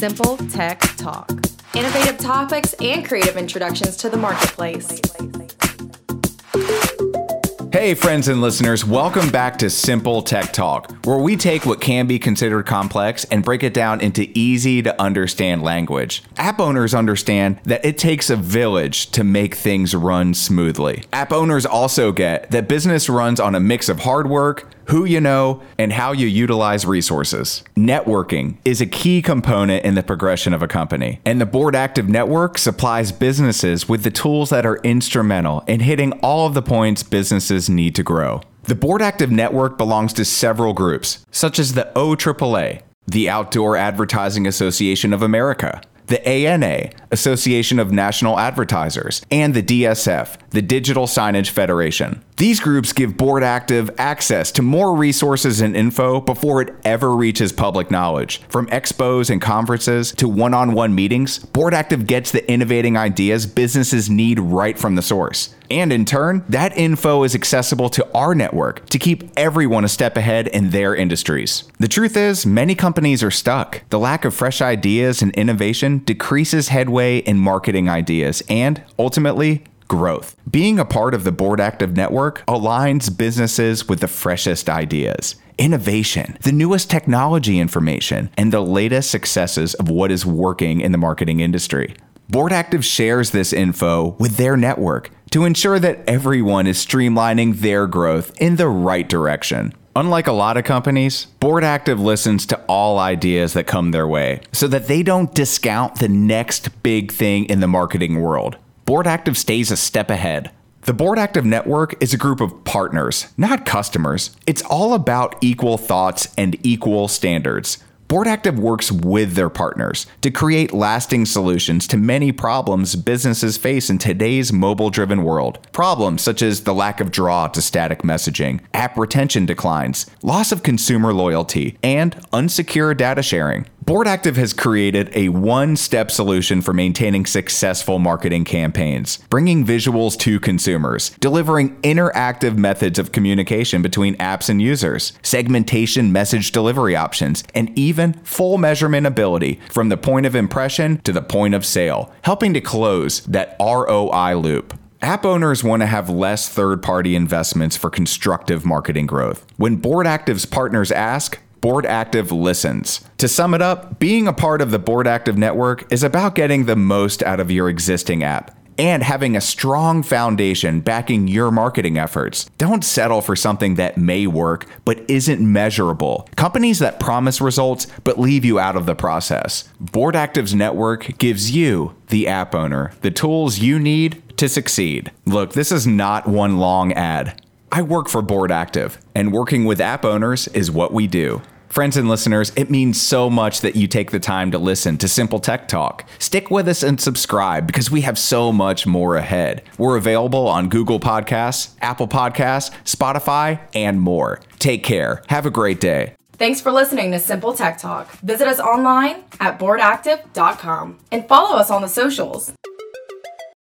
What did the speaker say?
Simple Tech Talk. Innovative topics and creative introductions to the marketplace. Hey, friends and listeners, welcome back to Simple Tech Talk, where we take what can be considered complex and break it down into easy to understand language. App owners understand that it takes a village to make things run smoothly. App owners also get that business runs on a mix of hard work, who you know, and how you utilize resources. Networking is a key component in the progression of a company, and the Board Active Network supplies businesses with the tools that are instrumental in hitting all of the points businesses need to grow. The Board Active Network belongs to several groups, such as the OAAA, the Outdoor Advertising Association of America, the ANA, Association of National Advertisers, and the DSF, the Digital Signage Federation. These groups give Board Active access to more resources and info before it ever reaches public knowledge. From expos and conferences to one on one meetings, Board Active gets the innovating ideas businesses need right from the source. And in turn, that info is accessible to our network to keep everyone a step ahead in their industries. The truth is, many companies are stuck. The lack of fresh ideas and innovation decreases headway in marketing ideas and, ultimately, growth. Being a part of the Board Active network aligns businesses with the freshest ideas innovation, the newest technology information, and the latest successes of what is working in the marketing industry. Board Active shares this info with their network to ensure that everyone is streamlining their growth in the right direction. Unlike a lot of companies, Board Active listens to all ideas that come their way so that they don't discount the next big thing in the marketing world. Board Active stays a step ahead. The Board Active Network is a group of partners, not customers. It's all about equal thoughts and equal standards. Board Active works with their partners to create lasting solutions to many problems businesses face in today's mobile driven world. Problems such as the lack of draw to static messaging, app retention declines, loss of consumer loyalty, and unsecure data sharing. Board Active has created a one step solution for maintaining successful marketing campaigns, bringing visuals to consumers, delivering interactive methods of communication between apps and users, segmentation message delivery options, and even full measurement ability from the point of impression to the point of sale, helping to close that ROI loop. App owners want to have less third party investments for constructive marketing growth. When Board Active's partners ask, Board Active listens. To sum it up, being a part of the Board Active network is about getting the most out of your existing app and having a strong foundation backing your marketing efforts. Don't settle for something that may work but isn't measurable. Companies that promise results but leave you out of the process. Board Active's network gives you, the app owner, the tools you need to succeed. Look, this is not one long ad. I work for Board Active, and working with app owners is what we do. Friends and listeners, it means so much that you take the time to listen to Simple Tech Talk. Stick with us and subscribe because we have so much more ahead. We're available on Google Podcasts, Apple Podcasts, Spotify, and more. Take care. Have a great day. Thanks for listening to Simple Tech Talk. Visit us online at boardactive.com and follow us on the socials.